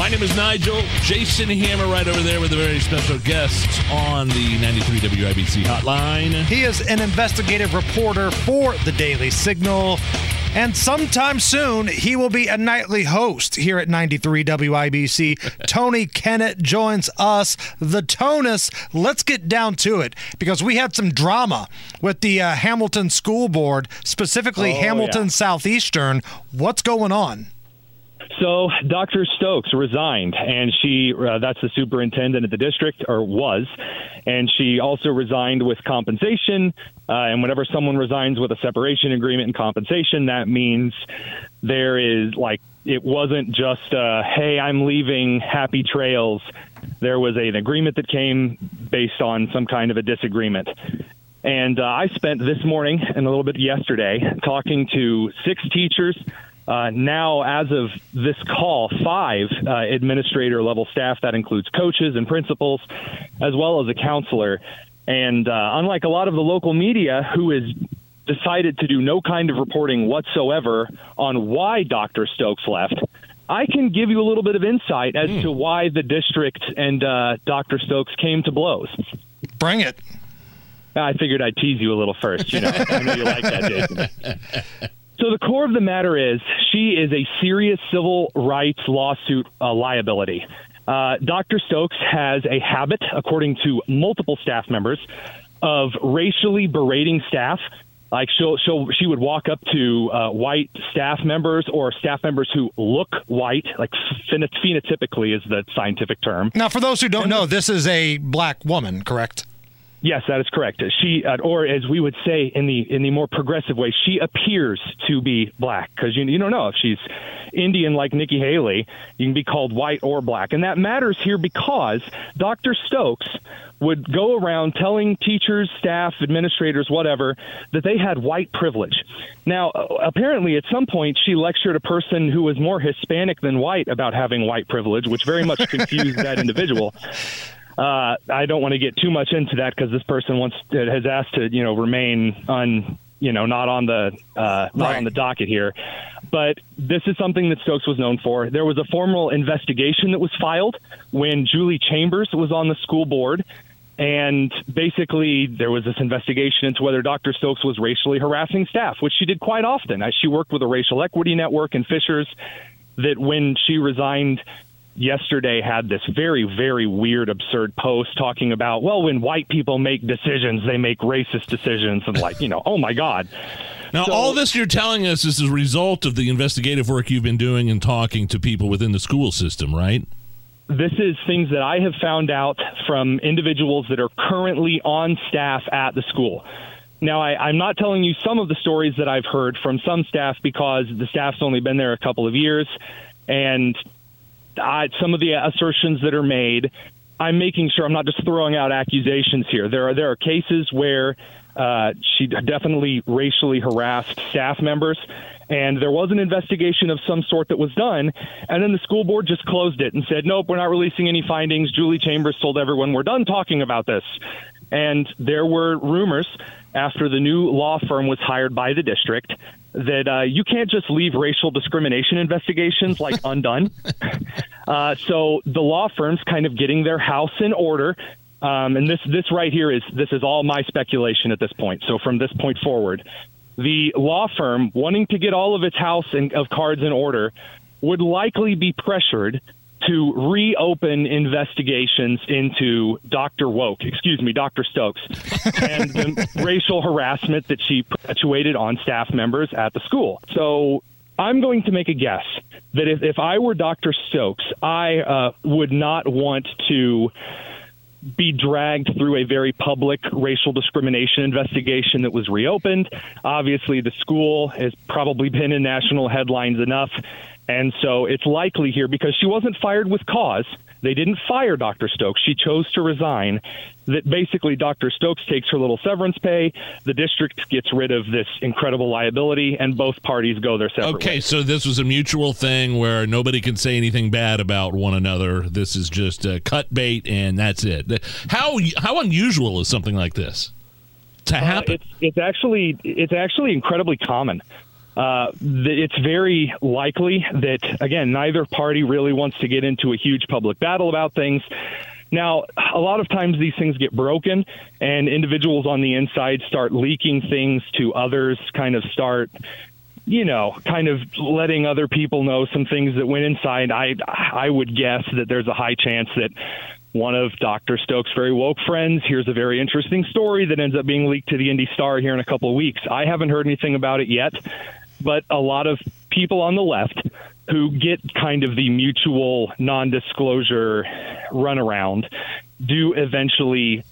My name is Nigel. Jason Hammer right over there with a very special guest on the 93 WIBC hotline. He is an investigative reporter for the Daily Signal. And sometime soon, he will be a nightly host here at 93 WIBC. Tony Kinnett joins us, the Tonus. Let's get down to it because we had some drama with the uh, Hamilton School Board, specifically Oh, Hamilton yeah. Southeastern. What's going on? So Dr. Stokes resigned, and she uh, that's the superintendent of the district, or was, and she also resigned with compensation. Uh, and whenever someone resigns with a separation agreement and compensation, that means there is like it wasn't just uh, hey, I'm leaving, happy trails. There was an agreement that came based on some kind of a disagreement. And uh, I spent this morning and a little bit yesterday talking to six teachers. Uh, now, as of this call, five uh, administrator level staff. That includes coaches and principals, as well as a counselor. And uh, unlike a lot of the local media, who has decided to do no kind of reporting whatsoever on why Dr. Stokes left, I can give you a little bit of insight as to why the district and uh, Dr. Stokes came to blows. Bring it. I figured I'd tease you a little first. You know, I know you like that, Jason. So the core of the matter is she is a serious civil rights lawsuit uh, liability. Uh, Dr. Stokes has a habit, according to multiple staff members, of racially berating staff. Like she'll, she'll she would walk up to uh, white staff members or staff members who look white, like phenotypically is the scientific term. Now, for those who don't know, this is a black woman, correct? Yes, that is correct. She, uh, or as we would say in the in the more progressive way, she appears to be black because you you don't know if she's Indian like Nikki Haley. You can be called white or black, and that matters here because Dr. Stokes would go around telling teachers, staff, administrators, whatever, that they had white privilege. Now, uh, apparently, at some point, she lectured a person who was more Hispanic than white about having white privilege, which very much confused that individual. Uh, I don't want to get too much into that because this person wants has asked to you know remain on you know not on the uh, not Right. on the docket here. But this is something that Stokes was known for. There was a formal investigation that was filed when Julie Chambers was on the school board. And basically, there was this investigation into whether Dr. Stokes was racially harassing staff, which she did quite often. As she worked with a racial equity network and Fishers, that when she resigned yesterday had this very very weird absurd post talking about well when white people make decisions they make racist decisions and like you know oh my god Now, So- all this you're telling us is a result of the investigative work you've been doing and talking to people within the school system, right? this is things that I have found out from individuals that are currently on staff at the school. Now, I, I'm not telling you some of the stories that I've heard from some staff because the staff's only been there a couple of years, and I, some of the assertions that are made, I'm making sure I'm not just throwing out accusations here. There are there are cases where uh, she definitely racially harassed staff members, and there was an investigation of some sort that was done, and then the school board just closed it and said, "Nope, we're not releasing any findings." Julie Chambers told everyone, "We're done talking about this," and there were rumors after the new law firm was hired by the district that uh, you can't just leave racial discrimination investigations like undone. Uh, so the law firm's kind of getting their house in order. Um, and this this right here is this is all my speculation at this point. So from this point forward, the law firm wanting to get all of its house in, of cards in order would likely be pressured to reopen investigations into Dr. Woke, excuse me, Dr. Stokes, and the racial harassment that she perpetuated on staff members at the school. So I'm going to make a guess that if, if I were Dr. Stokes, I uh, would not want to be dragged through a very public racial discrimination investigation that was reopened. Obviously, the school has probably been in national headlines enough. And so it's likely here because she wasn't fired with cause. They didn't fire Dr. Stokes. She chose to resign. That basically Dr. Stokes takes her little severance pay. The district gets rid of this incredible liability, and both parties go their separate Okay, ways. Okay, so this was a mutual thing where nobody can say anything bad about one another. This is just a cut bait, and that's it. How how unusual is something like this to Uh, happen? it's it's actually it's actually incredibly common. Uh, it's very likely that again neither party really wants to get into a huge public battle about things. Now, a lot of times these things get broken, and individuals on the inside start leaking things to others, kind of start you know, kind of letting other people know some things that went inside. I I would guess that there's a high chance that one of Dr. Stokes' very woke friends here's a very interesting story that ends up being leaked to the Indy Star here in a couple of weeks. I haven't heard anything about it yet, but a lot of people on the left who get kind of the mutual non-disclosure runaround do eventually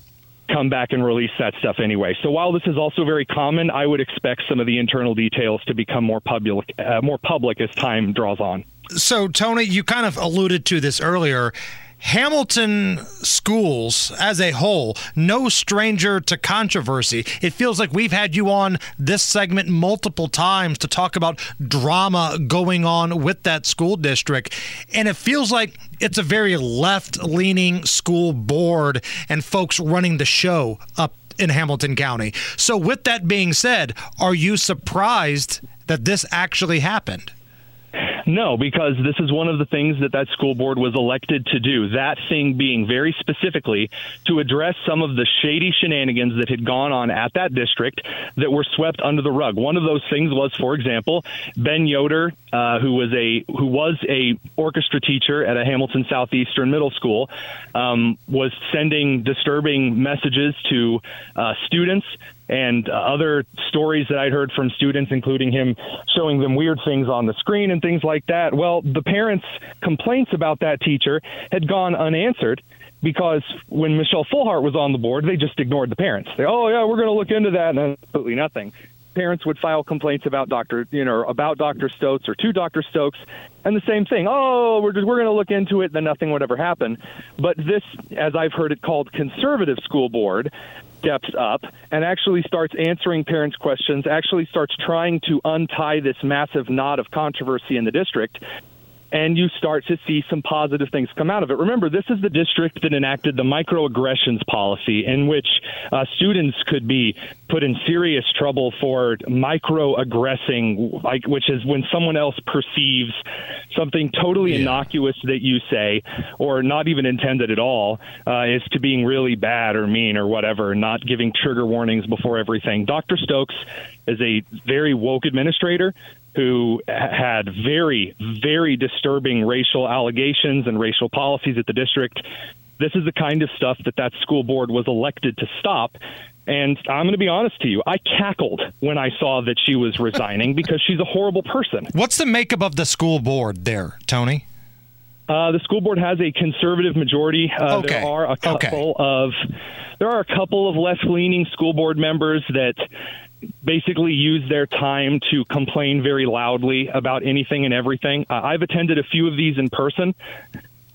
come back and release that stuff anyway. So while this is also very common, I would expect some of the internal details to become more public, uh, more public as time draws on. So, Tony, you kind of alluded to this earlier. Hamilton schools as a whole, no stranger to controversy. It feels like we've had you on this segment multiple times to talk about drama going on with that school district. And it feels like it's a very left leaning school board and folks running the show up in Hamilton County. So, with that being said, are you surprised that this actually happened? No, because this is one of the things that that school board was elected to do. That thing being very specifically to address some of the shady shenanigans that had gone on at that district that were swept under the rug. One of those things was, for example, Ben Yoder, uh, who was a who was a orchestra teacher at a Hamilton Southeastern middle school, um, was sending disturbing messages to uh, students and uh, other stories that I'd heard from students, including him showing them weird things on the screen and things like that. Well, the parents' complaints about that teacher had gone unanswered because when Michelle Fulhart was on the board, they just ignored the parents. They, oh yeah, we're going to look into that, and absolutely nothing. Parents would file complaints about Doctor, you know, about Doctor Stokes or to Doctor Stokes, and the same thing. Oh, we're just, we're going to look into it, then nothing would ever happen. But this, as I've heard it called, conservative school board steps up and actually starts answering parents' questions, actually starts trying to untie this massive knot of controversy in the district. And you start to see some positive things come out of it. Remember, this is the district that enacted the microaggressions policy, in which uh, students could be put in serious trouble for microaggressing, like which is when someone else perceives something totally Yeah. innocuous that you say, or not even intended at all, uh, is to being really bad or mean or whatever, not giving trigger warnings before everything. Dr. Stokes is a very woke administrator who had very, very disturbing racial allegations and racial policies at the district. This is the kind of stuff that that school board was elected to stop. And I'm going to be honest to you, I cackled when I saw that she was resigning because she's a horrible person. What's the makeup of the school board there, Tony? Uh, the school board has a conservative majority. Uh, Okay. There are a Okay. couple of there are a couple of left-leaning school board members that basically use their time to complain very loudly about anything and everything. Uh, I've attended a few of these in person.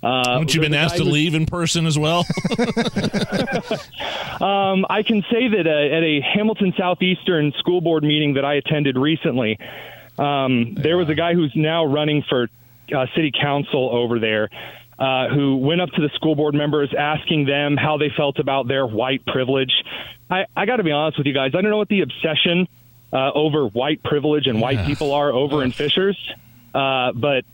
Uh, Haven't you been asked to who- leave in person as well? Um, I can say that uh, at a Hamilton Southeastern school board meeting that I attended recently, um, there was a guy who's now running for uh, city council over there. Uh, who went up to the school board members asking them how they felt about their white privilege. I, I got to be honest with you guys. I don't know what the obsession uh, over white privilege and white people are over in Fishers, uh, but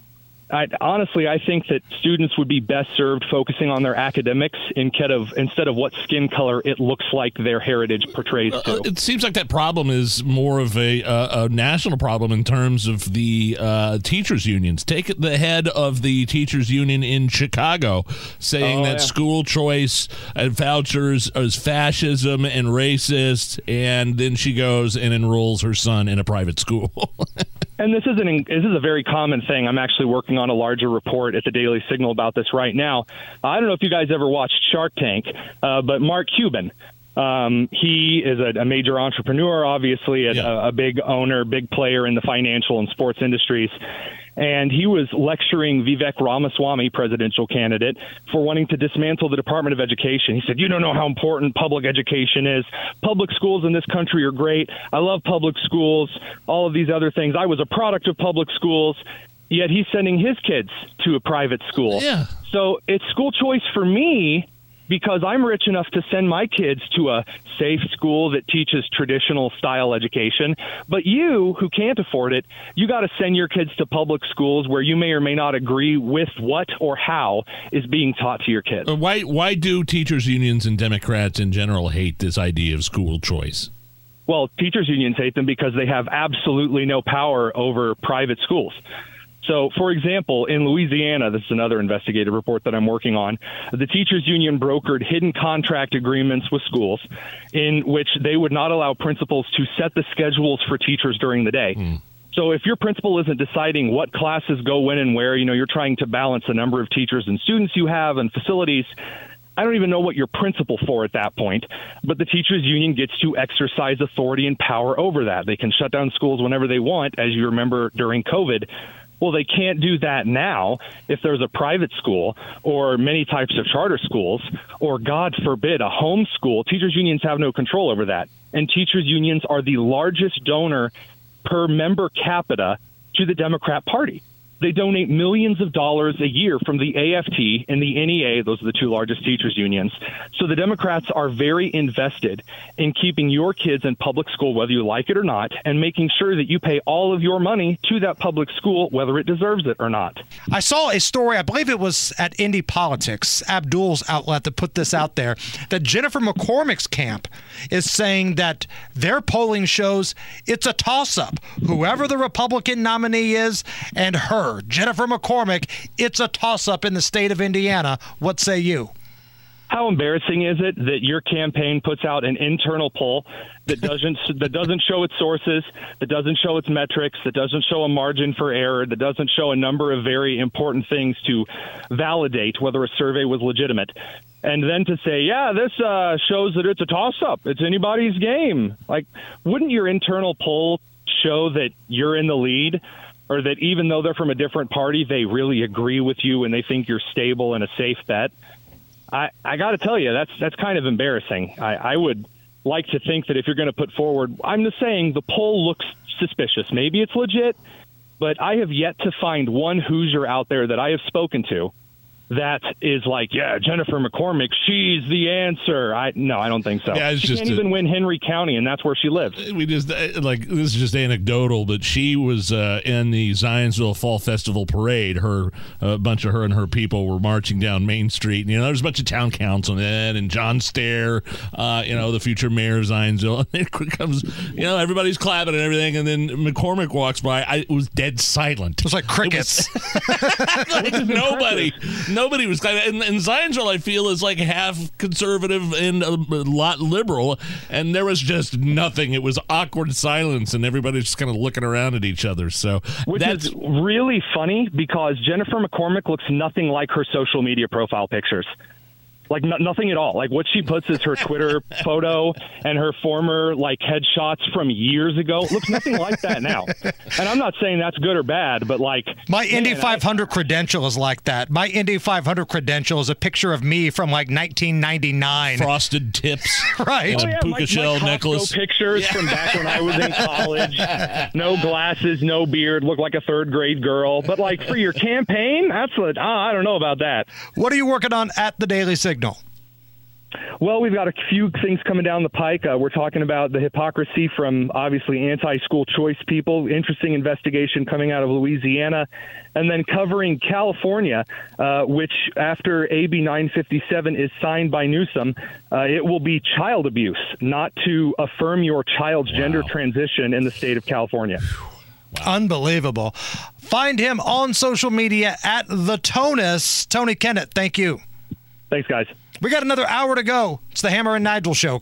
I, honestly, I think that students would be best served focusing on their academics instead of instead of what skin color it looks like their heritage portrays to. Uh, it seems like that problem is more of a, uh, a national problem in terms of the uh, teachers' unions. Take the head of the teachers' union in Chicago saying Oh, that yeah. school choice and vouchers is fascism and racist, and then she goes and enrolls her son in a private school. And this is an this is a very common thing. I'm actually working on a larger report at the Daily Signal about this right now. I don't know if you guys ever watched Shark Tank, uh, but Mark Cuban. Um, he is a, a major entrepreneur, obviously, a, Yeah. a, a big owner, big player in the financial and sports industries. And he was lecturing Vivek Ramaswamy, presidential candidate, for wanting to dismantle the Department of Education. He said, "You don't know how important public education is. Public schools in this country are great. I love public schools. All of these other things. I was a product of public schools." Yet he's sending his kids to a private school. Yeah. So it's school choice for me because I'm rich enough to send my kids to a safe school that teaches traditional style education. But you, who can't afford it, you got to send your kids to public schools where you may or may not agree with what or how is being taught to your kids. Uh, Why why do teachers unions and Democrats in general hate this idea of school choice? Well, teachers unions hate them because they have absolutely no power over private schools. So, for example, in Louisiana, this is another investigative report that I'm working on. The teachers union brokered hidden contract agreements with schools in which they would not allow principals to set the schedules for teachers during the day. Hmm. So if your principal isn't deciding what classes go when and where, you know, you're trying to balance the number of teachers and students you have and facilities. I don't even know what you're principal for at that point, but the teachers union gets to exercise authority and power over that. They can shut down schools whenever they want, as you remember during COVID. Well, they can't do that now if there's a private school or many types of charter schools, or God forbid, a home school. Teachers unions have no control over that. And teachers unions are the largest donor per member capita to the Democrat Party. They donate millions of dollars a year from the AFT and the NEA, those are the two largest teachers unions. So the Democrats are very invested in keeping your kids in public school, whether you like it or not, and making sure that you pay all of your money to that public school, whether it deserves it or not. I saw a story, I believe it was at Indy Politics, Abdul's outlet that put this out there, that Jennifer McCormick's camp is saying that their polling shows it's a toss up. Whoever the Republican nominee is and her, Jennifer McCormick, it's a toss up in the state of Indiana. What say you? How embarrassing is it that your campaign puts out an internal poll that doesn't that doesn't show its sources, that doesn't show its metrics, that doesn't show a margin for error, that doesn't show a number of very important things to validate whether a survey was legitimate. And then to say, yeah, this uh, shows that it's a toss up. It's anybody's game. Like, wouldn't your internal poll show that you're in the lead? Or that even though they're from a different party, they really agree with you and they think you're stable and a safe bet. I, I got to tell you, that's that's kind of embarrassing. I, I would like to think that if you're going to put forward, I'm just saying the poll looks suspicious. Maybe it's legit, but I have yet to find one Hoosier out there that I have spoken to that is like, yeah, Jennifer McCormick, she's the answer. I no, I don't think so. Yeah, she just can't a- even win Henry County, and that's where she lives. we just uh, like this is just anecdotal, but she was uh, in the Zionsville Fall Festival parade. Her a bunch of her and her people were marching down Main Street. And, you know, there's a bunch of town councilmen and John Stehr, uh, you know, the future mayor of Zionsville. And then comes, you know, everybody's clapping and everything, and then McCormick walks by. I, it was dead silent. It was like crickets. like nobody, nobody was kind of. And, and Zionsville, I feel, is like half conservative and a, lot liberal, and there was just nothing. It was awkward silence, and everybody's just kind of looking around at each other. So Which that's is really funny because Jennifer McCormick looks nothing like her social media profile pictures. Like no, nothing at all. Like what she puts is her Twitter photo and her former like headshots from years ago. Looks nothing like that now. And I'm not saying that's good or bad, but like My Indy man, I- 500 credential is like that. My Indy 500 credential is a picture of me from like 1999. frosted tips, Right. and Oh, a yeah, puka my, shell my Costco necklace. pictures from back when I was in college. No glasses, no beard, look like a third grade girl. But like for your campaign, that's what ah, I don't know about that. What are you working on at the Daily Signal? Well, we've got a few things coming down the pike. Uh, we're talking about the hypocrisy from obviously anti school choice people, interesting investigation coming out of Louisiana, and then covering California, uh, which after AB 957 is signed by Newsom, uh, it will be child abuse not to affirm your child's gender transition in the state of California. Unbelievable. Find him on social media at the Tonus. Tony Kinnett, thank you. Thanks, guys. We got another hour to go. It's the Hammer and Nigel show.